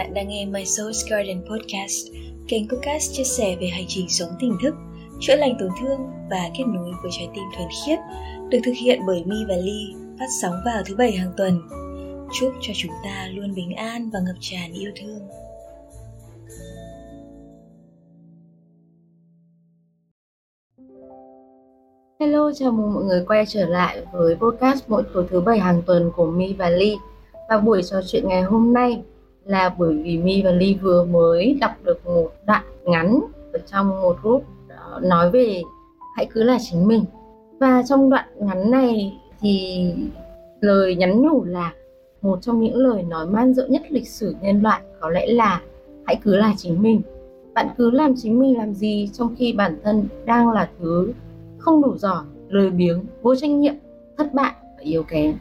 Bạn đang nghe My Soul's Garden Podcast, kênh podcast chia sẻ về hành trình sống tỉnh thức, chữa lành tổn thương và kết nối với trái tim thuần khiết, được thực hiện bởi Mi và Ly, phát sóng vào thứ bảy hàng tuần. Chúc cho chúng ta luôn bình an và ngập tràn yêu thương. Hello, chào mừng mọi người quay trở lại với podcast mỗi tối thứ bảy hàng tuần của Mi và Ly. Và buổi trò chuyện ngày hôm nay là bởi vì Mi và Ly vừa mới đọc được một đoạn ngắn ở trong một group ờ, nói về hãy cứ là chính mình. Và trong đoạn ngắn này thì lời nhắn nhủ là một trong những lời nói man dợ nhất lịch sử nhân loại có lẽ là hãy cứ là chính mình. Bạn cứ làm chính mình làm gì trong khi bản thân đang là thứ không đủ giỏi, lười biếng, vô trách nhiệm, thất bại và yếu kém.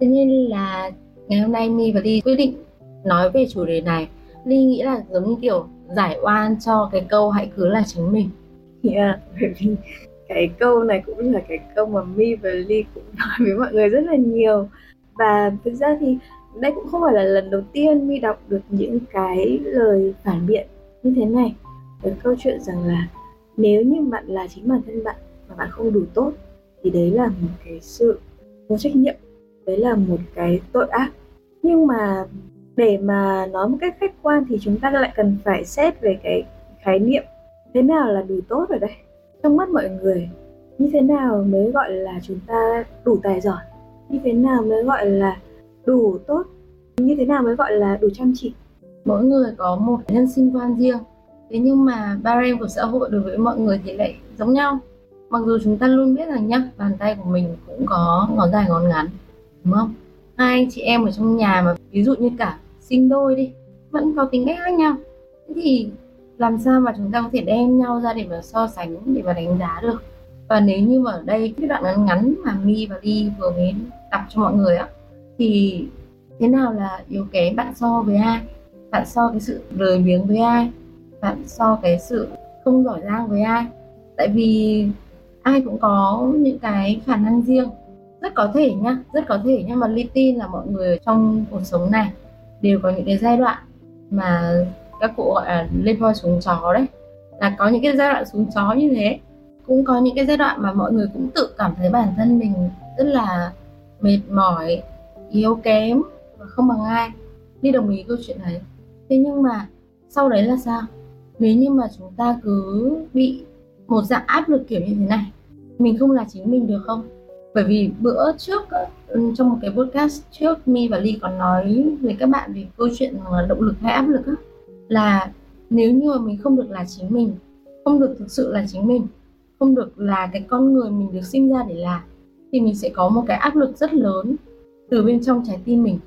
Thế nên là ngày hôm nay Mi và đi quyết định nói về chủ đề này. Ly nghĩ là giống như kiểu giải oan cho cái câu hãy cứ là chính mình. Yeah, bởi vì cái câu này cũng là cái câu mà Mi và Ly cũng nói với mọi người rất là nhiều và thực ra thì đây cũng không phải là lần đầu tiên Mi đọc được những cái lời phản biện như thế này với câu chuyện rằng là nếu như bạn là chính bản thân bạn mà bạn không đủ tốt thì đấy là một cái sự vô trách nhiệm đấy là một cái tội ác nhưng mà để mà nói một cách khách quan thì chúng ta lại cần phải xét về cái khái niệm thế nào là đủ tốt ở đây trong mắt mọi người, như thế nào mới gọi là chúng ta đủ tài giỏi? Như thế nào mới gọi là đủ tốt? Như thế nào mới gọi là đủ chăm chỉ? Mỗi người có một nhân sinh quan riêng. Thế nhưng mà barrier của xã hội đối với mọi người thì lại giống nhau. Mặc dù chúng ta luôn biết rằng nhá, bàn tay của mình cũng có ngón dài ngón ngắn, đúng không? Hai anh chị em ở trong nhà mà, ví dụ như cả sinh đôi đi. Vẫn có tính cách khác nhau. Thế thì làm sao mà chúng ta có thể đem nhau ra để mà so sánh, để mà đánh giá được? Và nếu như mà ở đây, cái đoạn ngắn ngắn mà mi và đi vừa mới đọc cho mọi người á, thì thế nào là yếu kém bạn so với ai? Bạn so cái sự lười biếng với ai? Bạn so cái sự không giỏi giang với ai? Tại vì ai cũng có những cái khả năng riêng. Rất có thể nhá, rất có thể nhưng mà ly tin là mọi người trong cuộc sống này đều có những cái giai đoạn mà các cụ gọi là lên voi xuống chó đấy. Là có những cái giai đoạn xuống chó như thế, cũng có những cái giai đoạn mà mọi người cũng tự cảm thấy bản thân mình rất là mệt mỏi, yếu kém và không bằng ai. Đi đồng ý câu chuyện đấy. Thế nhưng mà sau đấy là sao? Nếu như mà chúng ta cứ bị một dạng áp lực kiểu như thế này, mình không là chính mình được không? Bởi vì bữa trước ừ, trong một cái podcast trước, mi và ly còn nói với các bạn về câu chuyện động lực hay áp lực á, là nếu như mà mình không được là chính mình, không được thực sự là chính mình, không được là cái con người mình được sinh ra để là, thì mình sẽ có một cái áp lực rất lớn từ bên trong trái tim mình.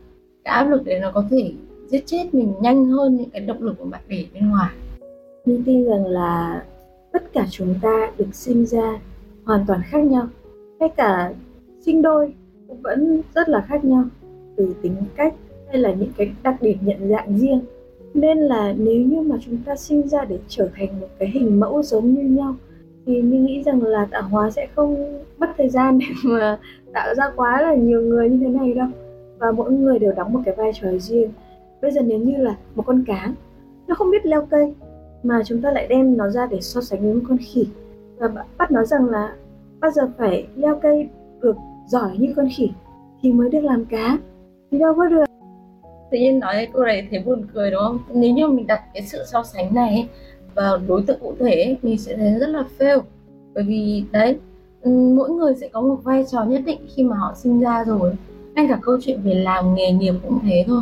Cái áp lực đấy nó có thể giết chết mình nhanh hơn những cái động lực của bạn để bên ngoài. Mình tin rằng là tất cả chúng ta được sinh ra hoàn toàn khác nhau ngay cả sinh đôi cũng vẫn rất là khác nhau từ tính cách hay là những cái đặc điểm nhận dạng riêng. Nên là nếu như mà chúng ta sinh ra để trở thành một cái hình mẫu giống như nhau, thì mình nghĩ rằng là tạo hóa sẽ không mất thời gian để mà tạo ra quá là nhiều người như thế này đâu. Và mỗi người đều đóng một cái vai trò riêng. Bây giờ nếu như là một con cá, nó không biết leo cây, mà chúng ta lại đem nó ra để so sánh với một con khỉ, và bắt nói rằng là bao giờ phải leo cây được giỏi như con khỉ thì mới được làm cá? Thì đâu có được. Tự nhiên nói câu này thấy buồn cười, đúng không? Nếu như mình đặt cái sự so sánh này vào đối tượng cụ thể mình sẽ thấy rất là fail. Bởi vì đấy ừ, mỗi người sẽ có một vai trò nhất định khi mà họ sinh ra rồi. Ngay cả câu chuyện về làm nghề nghiệp cũng thế thôi.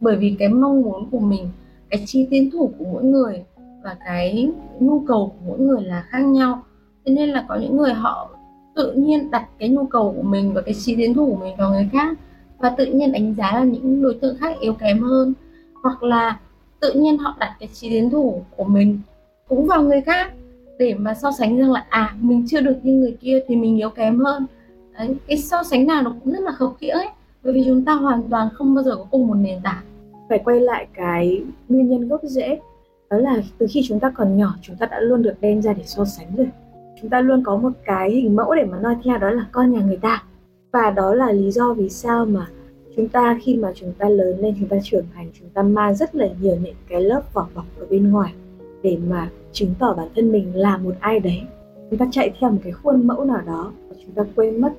Bởi vì cái mong muốn của mình, cái chi tiến thủ của mỗi người và cái nhu cầu của mỗi người là khác nhau thế nên là có những người họ tự nhiên đặt cái nhu cầu của mình và cái trí tiến thủ của mình vào người khác và tự nhiên đánh giá là những đối tượng khác yếu kém hơn. Hoặc là tự nhiên họ đặt cái trí tiến thủ của mình cũng vào người khác để mà so sánh rằng là à mình chưa được như người kia thì mình yếu kém hơn. Đấy, cái so sánh nào nó cũng rất là khập khiễng ấy. Bởi vì chúng ta hoàn toàn không bao giờ có cùng một nền tảng. Phải quay lại cái nguyên nhân gốc rễ đó là từ khi chúng ta còn nhỏ chúng ta đã luôn được đem ra để so sánh rồi chúng ta luôn có một cái hình mẫu để mà noi theo, đó là con nhà người ta. Và đó là lý do vì sao mà chúng ta khi mà chúng ta lớn lên, chúng ta trưởng thành, chúng ta mang rất là nhiều những cái lớp vỏ bọc ở bên ngoài để mà chứng tỏ bản thân mình là một ai đấy. Chúng ta chạy theo một cái khuôn mẫu nào đó và chúng ta quên mất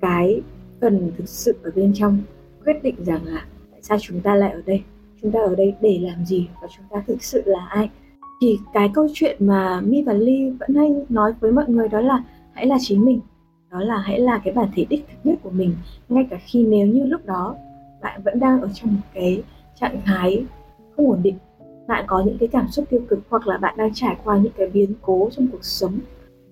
cái phần thực sự ở bên trong, quyết định rằng là tại sao chúng ta lại ở đây, chúng ta ở đây để làm gì và chúng ta thực sự là ai thì cái câu chuyện mà mi và ly vẫn hay nói với mọi người đó là hãy là chính mình, đó là hãy là cái bản thể đích thực nhất của mình. Ngay cả khi nếu như lúc đó bạn vẫn đang ở trong một cái trạng thái không ổn định, bạn có những cái cảm xúc tiêu cực hoặc là bạn đang trải qua những cái biến cố trong cuộc sống,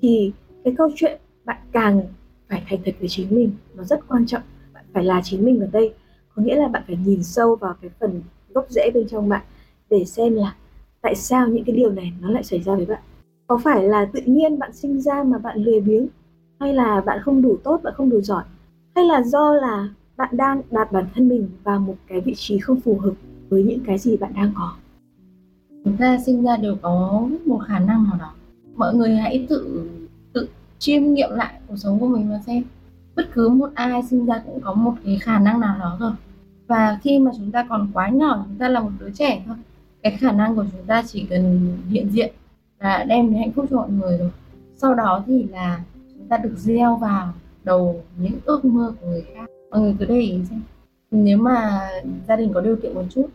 thì cái câu chuyện bạn càng phải thành thật với chính mình nó rất quan trọng. Bạn phải là chính mình ở đây. Có nghĩa là bạn phải nhìn sâu vào cái phần gốc rễ bên trong bạn để xem là tại sao những cái điều này nó lại xảy ra với bạn? Có phải là tự nhiên bạn sinh ra mà bạn lười biếng? Hay là bạn không đủ tốt, bạn không đủ giỏi? Hay là do là bạn đang đặt bản thân mình vào một cái vị trí không phù hợp với những cái gì bạn đang có? Chúng ta sinh ra đều có một khả năng nào đó. Mọi người hãy tự tự chiêm nghiệm lại cuộc sống của mình và xem. Bất cứ một ai sinh ra cũng có một cái khả năng nào đó rồi và khi mà chúng ta còn quá nhỏ, chúng ta là một đứa trẻ thôi cái khả năng của chúng ta chỉ cần hiện diện và đem đến hạnh phúc cho mọi người rồi. Sau đó thì là chúng ta được gieo vào đầu những ước mơ của người khác. Mọi người cứ để ý xem. Nếu mà gia đình có điều kiện một chút,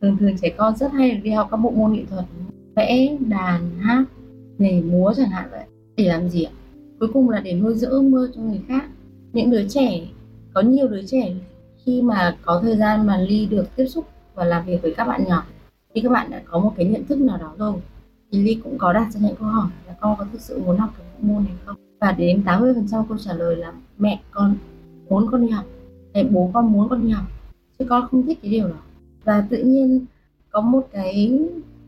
thường thường trẻ con rất hay đi học các bộ môn nghệ thuật, vẽ, đàn, hát nghề múa chẳng hạn vậy. Để làm gì ạ? Cuối cùng là để nuôi dưỡng ước mơ cho người khác. Những đứa trẻ, có nhiều đứa trẻ khi mà có thời gian mà ly được tiếp xúc và làm việc với các bạn nhỏ thì các bạn đã có một cái nhận thức nào đó rồi, thì ly cũng có đặt ra những câu hỏi là con có thực sự muốn học cái bộ môn này không? Và đến 80% câu trả lời là mẹ con muốn con đi học hay bố con muốn con đi học, chứ con không thích cái điều đó. Và tự nhiên có một cái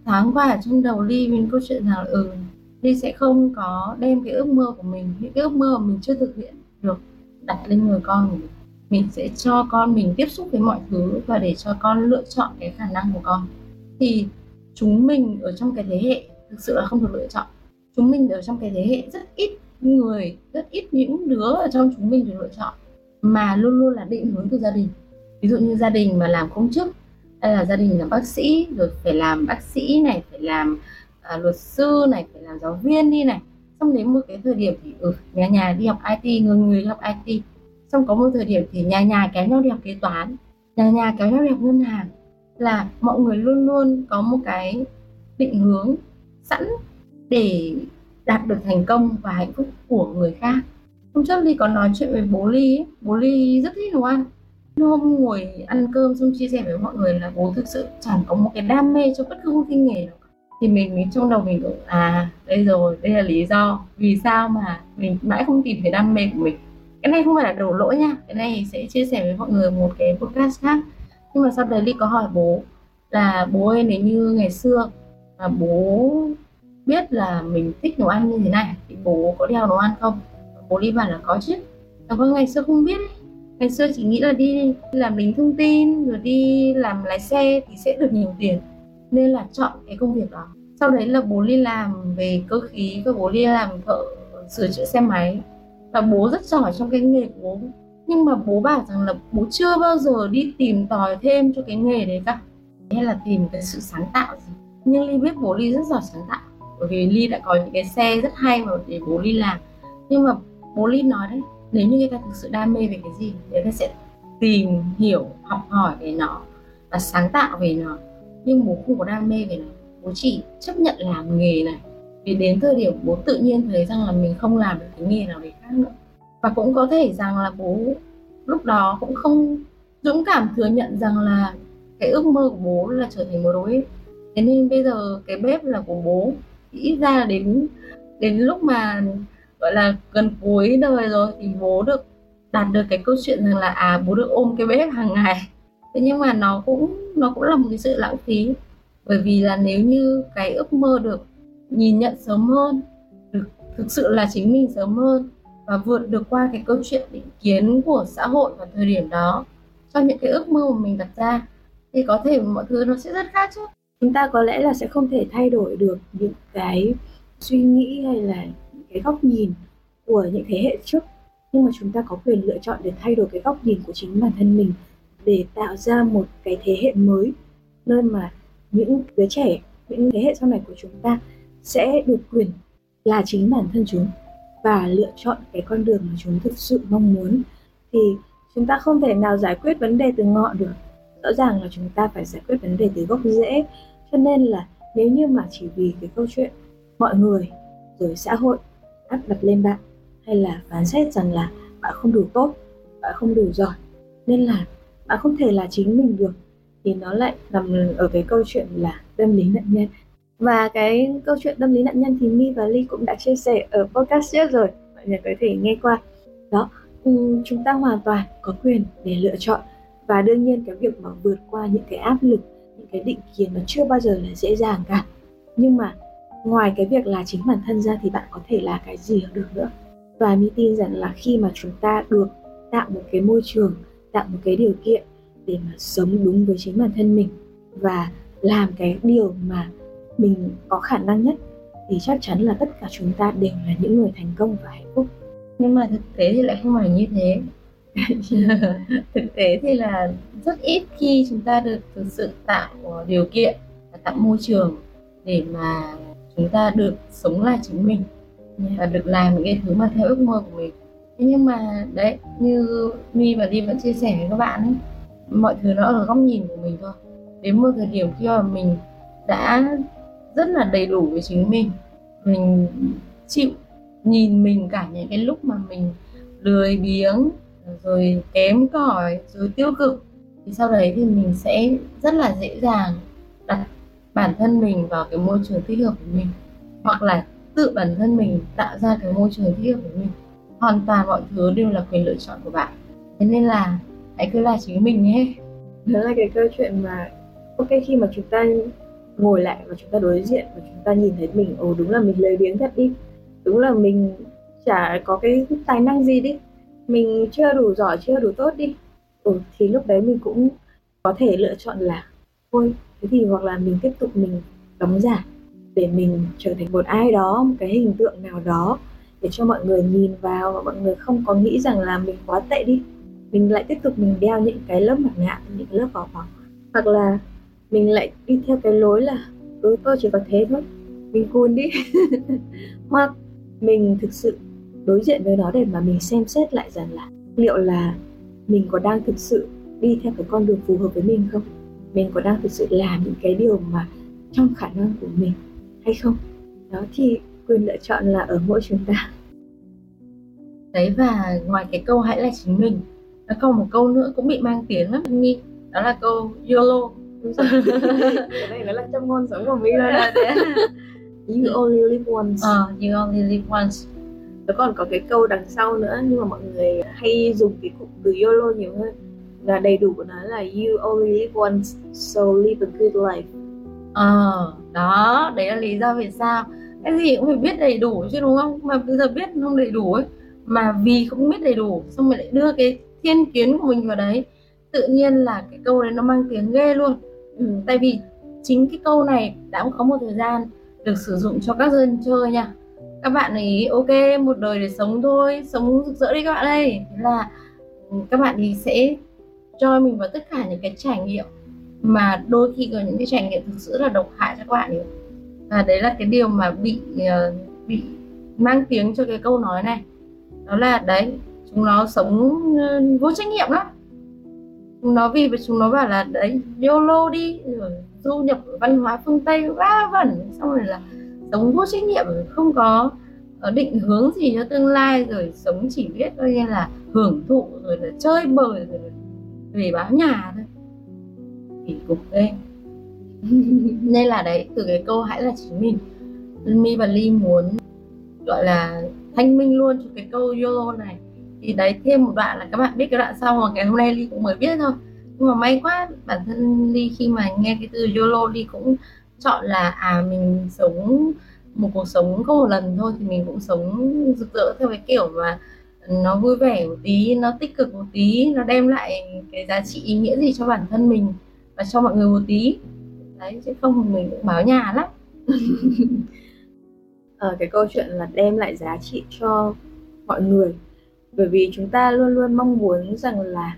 tháng qua ở trong đầu ly mình câu chuyện rằng ừ ly sẽ không có đem cái ước mơ của mình, những cái ước mơ mà mình chưa thực hiện được đặt lên người con của mình. Mình sẽ cho con mình tiếp xúc với mọi thứ và để cho con lựa chọn cái khả năng của con thì chúng mình ở trong cái thế hệ thực sự là không được lựa chọn. Chúng mình ở trong cái thế hệ rất ít người rất ít những đứa ở trong chúng mình được lựa chọn mà luôn luôn là định hướng từ gia đình. Ví dụ như gia đình mà làm công chức hay là gia đình làm bác sĩ rồi phải làm bác sĩ này phải làm à, luật sư này phải làm giáo viên đi này. Xong đến một cái thời điểm thì ừ, nhà nhà đi học IT người người đi học IT xong có một thời điểm thì nhà nhà kéo nhau đi học kế toán nhà nhà kéo nhau đi học ngân hàng là mọi người luôn luôn có một cái định hướng sẵn để đạt được thành công và hạnh phúc của người khác. Hôm trước ly có nói chuyện với bố ly ấy. bố ly rất thích nấu ăn. Hôm ngồi ăn cơm xong chia sẻ với mọi người là bố thực sự chẳng có một cái đam mê cho bất cứ một cái nghề nào thì mình mình trong đầu mình cũng à đây rồi, đây là lý do vì sao mà mình mãi không tìm thấy đam mê của mình. Cái này không phải là đổ lỗi nha. Cái này sẽ chia sẻ với mọi người một cái podcast khác nhưng mà sau đấy ly có hỏi bố là, bố ơi, nếu như ngày xưa mà bố biết là mình thích nấu ăn như thế này thì bố có đeo nấu ăn không? Bố ly bảo là, có chứ. Nó vâng, có ngày xưa không biết ấy. ngày xưa chỉ nghĩ là đi làm lính thông tin rồi đi làm lái xe thì sẽ được nhiều tiền. Nên là chọn cái công việc đó. Sau đấy là bố đi làm về cơ khí, và bố đi làm thợ sửa chữa xe máy. Và bố rất giỏi trong cái nghề của bố nhưng mà bố bảo rằng là bố chưa bao giờ đi tìm tòi thêm cho cái nghề đấy cả. Hay là tìm cái sự sáng tạo gì. Nhưng ly biết bố ly rất giỏi sáng tạo. Bởi vì ly đã có những cái xe rất hay mà để bố ly làm. Nhưng mà bố ly nói đấy, nếu như người ta thực sự đam mê về cái gì người ta sẽ tìm, hiểu, học hỏi về nó và sáng tạo về nó. Nhưng bố không có đam mê về nó. Bố chỉ chấp nhận làm nghề này. Vì đến thời điểm bố tự nhiên thấy rằng là mình không làm được cái nghề nào đấy khác nữa và cũng có thể rằng là bố lúc đó cũng không dũng cảm thừa nhận rằng là cái ước mơ của bố là trở thành một đối. Thế nên bây giờ cái bếp là của bố ít ra là đến đến lúc mà, gọi là, gần cuối đời rồi thì bố được đạt được cái câu chuyện rằng là à bố được ôm cái bếp hàng ngày. Thế nhưng mà nó cũng nó cũng là một cái sự lãng phí. Bởi vì là nếu như cái ước mơ được nhìn nhận sớm hơn, được thực sự là chính mình sớm hơn và vượt được qua cái câu chuyện định kiến của xã hội vào thời điểm đó. Cho những cái ước mơ mà mình đặt ra, thì có thể mọi thứ nó sẽ rất khác chứ. Chúng ta có lẽ là sẽ không thể thay đổi được những cái suy nghĩ hay là những cái góc nhìn của những thế hệ trước. Nhưng mà chúng ta có quyền lựa chọn để thay đổi cái góc nhìn của chính bản thân mình để tạo ra một cái thế hệ mới, nơi mà những đứa trẻ, những thế hệ sau này của chúng ta sẽ được quyền là chính bản thân chúng và lựa chọn cái con đường mà chúng thực sự mong muốn, thì chúng ta không thể nào giải quyết vấn đề từ ngọn được. Rõ ràng là chúng ta phải giải quyết vấn đề từ gốc rễ, cho nên là nếu như mà chỉ vì cái câu chuyện mọi người rồi xã hội áp đặt lên bạn, hay là phán xét rằng là bạn không đủ tốt, bạn không đủ giỏi, nên là bạn không thể là chính mình được, thì nó lại nằm ở cái câu chuyện là tâm lý nạn nhân và cái câu chuyện tâm lý nạn nhân thì Mi và Ly cũng đã chia sẻ ở podcast trước rồi, mọi người có thể nghe qua. Đó ừ, chúng ta hoàn toàn có quyền để lựa chọn và đương nhiên cái việc mà vượt qua những cái áp lực, những cái định kiến nó chưa bao giờ là dễ dàng cả. Nhưng mà ngoài cái việc là chính bản thân ra thì bạn có thể là cái gì được nữa? Và mi tin rằng là khi mà chúng ta được tạo một cái môi trường, tạo một cái điều kiện để mà sống đúng với chính bản thân mình và làm cái điều mà mình có khả năng nhất thì chắc chắn là tất cả chúng ta đều là những người thành công và hạnh phúc. Nhưng mà thực tế thì lại không phải như thế. Thực tế thì là rất ít khi chúng ta được thực sự tạo điều kiện tạo môi trường để mà chúng ta được sống là chính mình và được làm những cái thứ mà theo ước mơ của mình. Thế nhưng mà đấy như mi và đi vẫn chia sẻ với các bạn ấy mọi thứ nó ở góc nhìn của mình thôi. Đến một thời điểm khi mà mình đã rất là đầy đủ với chính mình. Mình chịu nhìn mình cả những cái lúc mà mình lười biếng, rồi kém cỏi, rồi tiêu cực, thì sau đấy thì mình sẽ rất là dễ dàng đặt bản thân mình vào cái môi trường thích hợp của mình, hoặc là tự bản thân mình tạo ra cái môi trường thích hợp của mình. Hoàn toàn mọi thứ đều là quyền lựa chọn của bạn. Thế nên là hãy cứ là chính mình nhé. Đó là cái câu chuyện mà, ok, khi mà chúng ta ngồi lại và chúng ta đối diện và chúng ta nhìn thấy mình ồ đúng là mình lười biếng thật đi. Đúng là mình chả có cái tài năng gì đi. Mình chưa đủ giỏi chưa đủ tốt đi. Ừ, thì lúc đấy mình cũng có thể lựa chọn là thôi thế thì hoặc là mình tiếp tục mình đóng giả để mình trở thành một ai đó một cái hình tượng nào đó để cho mọi người nhìn vào và mọi người không có nghĩ rằng là mình quá tệ đi. Mình lại tiếp tục mình đeo những cái lớp mặt nạ những lớp vỏ bọc. Hoặc là mình lại đi theo cái lối là ừ tôi chỉ có thế thôi. Mình cool đi. Hoặc mình thực sự đối diện với nó để mà mình xem xét lại rằng là liệu là mình có đang thực sự đi theo cái con đường phù hợp với mình không? Mình có đang thực sự làm những cái điều mà trong khả năng của mình hay không? Đó thì quyền lựa chọn là ở mỗi chúng ta. Đấy, và ngoài cái câu hãy là chính mình, nó còn một câu nữa cũng bị mang tiếng lắm nhi. Đó là câu YOLO. cái này nó là trong ngôn sống của mình rồi đấy You only live once. Uh, You only live once. Nó còn có cái câu đằng sau nữa nhưng mà mọi người hay dùng cái cụm từ YOLO nhiều hơn. Và đầy đủ của nó là You only live once so live a good life. Ờ, à, đó, đấy là lý do vì sao. Cái gì cũng phải biết đầy đủ chứ đúng không? Mà bây giờ biết không đầy đủ ấy Mà vì không biết đầy đủ Xong rồi lại đưa cái thiên kiến của mình vào đấy. Tự nhiên là cái câu đấy nó mang tiếng ghê luôn ừ, Tại vì chính cái câu này đã có một thời gian được sử dụng cho các dân chơi nha. Các bạn ấy ok một đời để sống thôi sống rực rỡ đi các bạn ơi. Thế là ừ, các bạn ấy sẽ cho mình vào tất cả những cái trải nghiệm mà đôi khi có những cái trải nghiệm thực sự là độc hại cho các bạn ấy. Và đấy là cái điều mà bị ờ, bị mang tiếng cho cái câu nói này. Đó là đấy chúng nó sống ờ, vô trách nhiệm lắm chúng nó vì chúng nó bảo là, đấy, YOLO đi, rồi du nhập văn hóa phương Tây va vẩn, xong rồi là sống vô trách nhiệm, không có ờ, định hướng gì cho tương lai, rồi sống chỉ biết coi như là hưởng thụ, rồi là chơi bời, rồi là về báo nhà thôi. Thì cục ghê nên là đấy, từ cái câu hãy là chính mình. Mi và ly muốn, gọi là, thanh minh luôn cho cái câu yolo này thì đấy thêm một đoạn là các bạn biết cái đoạn sau mà ngày hôm nay ly cũng mới biết thôi. Nhưng mà may quá bản thân ly khi mà nghe cái từ yolo ly cũng chọn là à mình sống một cuộc sống không một lần thôi thì mình cũng sống rực rỡ theo cái kiểu mà nó vui vẻ một tí nó tích cực một tí nó đem lại cái giá trị ý nghĩa gì cho bản thân mình và cho mọi người một tí. Đấy chứ không mình cũng báo nhà lắm. Ờ, cái câu chuyện là đem lại giá trị cho mọi người bởi vì chúng ta luôn luôn mong muốn rằng là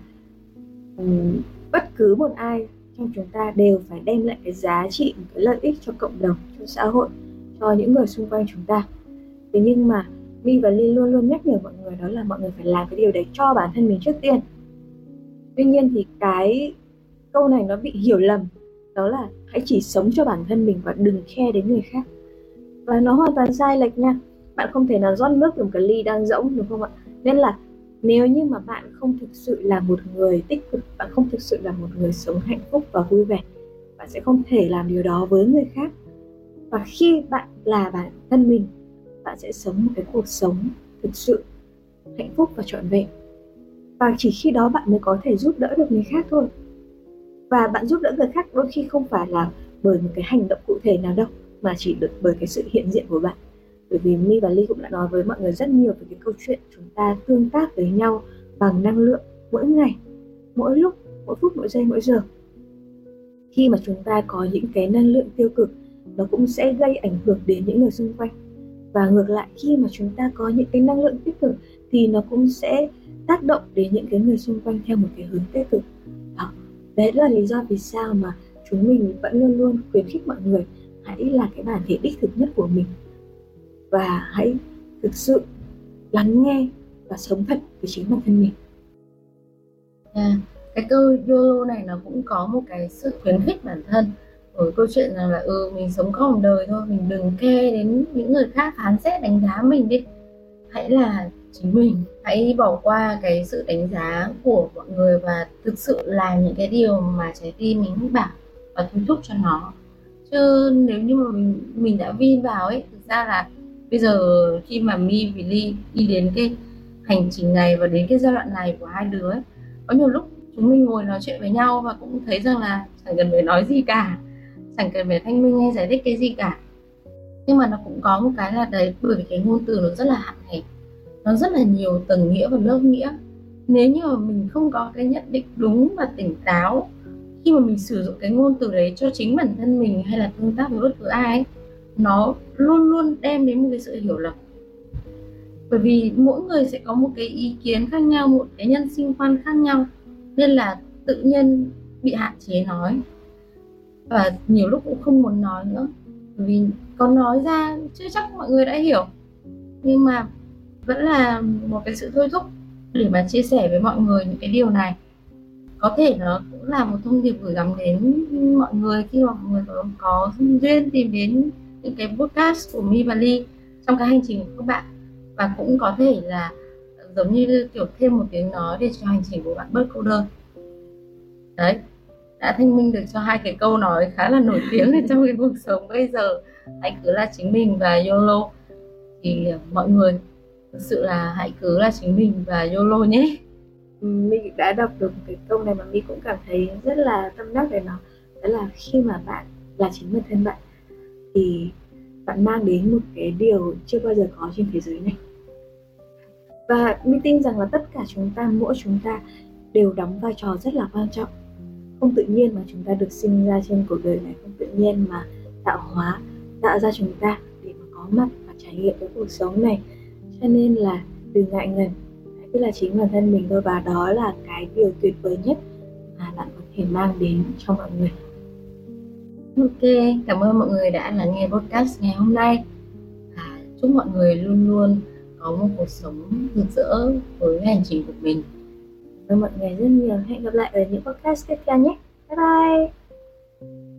um, bất cứ một ai trong chúng ta đều phải đem lại cái giá trị một cái lợi ích cho cộng đồng cho xã hội cho những người xung quanh chúng ta. Thế nhưng mà Mi và Ly luôn luôn nhắc nhở mọi người đó là mọi người phải làm cái điều đấy cho bản thân mình trước tiên. Tuy nhiên thì cái câu này nó bị hiểu lầm đó là hãy chỉ sống cho bản thân mình và đừng khe đến người khác. Và nó hoàn toàn sai lệch nha. Bạn không thể nào rót nước từ một cái ly đang rỗng đúng không ạ? Nên là nếu như mà bạn không thực sự là một người tích cực, bạn không thực sự là một người sống hạnh phúc và vui vẻ, bạn sẽ không thể làm điều đó với người khác. Và khi bạn là bản thân mình, bạn sẽ sống một cái cuộc sống thực sự hạnh phúc và trọn vẹn. Và chỉ khi đó bạn mới có thể giúp đỡ được người khác thôi. Và bạn giúp đỡ người khác đôi khi không phải là bởi một cái hành động cụ thể nào đâu, mà chỉ được bởi cái sự hiện diện của bạn bởi vì Mi và Ly cũng đã nói với mọi người rất nhiều về cái câu chuyện chúng ta tương tác với nhau bằng năng lượng mỗi ngày, mỗi lúc, mỗi phút, mỗi giây, mỗi giờ. Khi mà chúng ta có những cái năng lượng tiêu cực, nó cũng sẽ gây ảnh hưởng đến những người xung quanh. Và ngược lại, khi mà chúng ta có những cái năng lượng tích cực, thì nó cũng sẽ tác động đến những cái người xung quanh theo một cái hướng tích cực. Đó, đấy là lý do vì sao mà chúng mình vẫn luôn luôn khuyến khích mọi người hãy là cái bản thể đích thực nhất của mình và hãy thực sự lắng nghe và sống thật với chính bản thân mình. À, cái câu YOLO này nó cũng có một cái sự khuyến khích bản thân ở câu chuyện là, là ừ mình sống có một đời thôi mình đừng khe đến những người khác phán xét đánh giá mình đi. Hãy là chính mình hãy bỏ qua cái sự đánh giá của mọi người và thực sự làm những cái điều mà trái tim mình bảo và thôi thúc cho nó. Chứ nếu như mà mình mình đã vin vào ấy thực ra là bây giờ khi mà mi và ly đi đến cái hành trình này và đến cái giai đoạn này của hai đứa ấy, có nhiều lúc chúng mình ngồi nói chuyện với nhau và cũng thấy rằng là chẳng cần phải nói gì cả chẳng cần phải thanh minh hay giải thích cái gì cả. Nhưng mà nó cũng có một cái là đấy bởi vì cái ngôn từ nó rất là hạn hẹp nó rất là nhiều tầng nghĩa và lớp nghĩa. Nếu như mà mình không có cái nhận định đúng và tỉnh táo khi mà mình sử dụng cái ngôn từ đấy cho chính bản thân mình hay là tương tác với bất cứ ai ấy, nó luôn luôn đem đến một cái sự hiểu lầm. Bởi vì mỗi người sẽ có một cái ý kiến khác nhau một cái nhân sinh quan khác nhau nên là tự nhiên bị hạn chế nói. Và nhiều lúc cũng không muốn nói nữa. Bởi vì có nói ra chưa chắc mọi người đã hiểu. Nhưng mà vẫn là một cái sự thôi thúc để mà chia sẻ với mọi người những cái điều này. Có thể nó cũng là một thông điệp gửi gắm đến mọi người khi mà mọi người có, có duyên tìm đến những cái podcast của Mi và Ly trong cái hành trình của các bạn. Và cũng có thể là giống như kiểu thêm một tiếng nói để cho hành trình của bạn bớt cô đơn. Đấy, đã thanh minh được cho hai cái câu nói khá là nổi tiếng trong cái cuộc sống bây giờ. Hãy cứ là chính mình và YOLO. Thì mọi người, thực sự là hãy cứ là chính mình và YOLO nhé. Ừ, mình đã đọc được cái câu này mà mình cũng cảm thấy rất là tâm đắc về nó. Đó là khi mà bạn là chính bản thân bạn thì bạn mang đến một cái điều chưa bao giờ có trên thế giới này. Và mình tin rằng là tất cả chúng ta, mỗi chúng ta đều đóng vai trò rất là quan trọng. Không tự nhiên mà chúng ta được sinh ra trên cuộc đời này, không tự nhiên mà tạo hóa, tạo ra chúng ta để mà có mặt và trải nghiệm cái cuộc sống này. Cho nên là đừng ngại ngần. Hãy cứ là chính bản thân mình thôi và đó là cái điều tuyệt vời nhất mà bạn có thể mang đến cho mọi người ok cảm ơn mọi người đã lắng nghe podcast ngày hôm nay. À, chúc mọi người luôn luôn có một cuộc sống rực rỡ với hành trình của mình. Cảm ơn mọi người rất nhiều. Hẹn gặp lại ở những podcast tiếp theo nhé. Bye bye.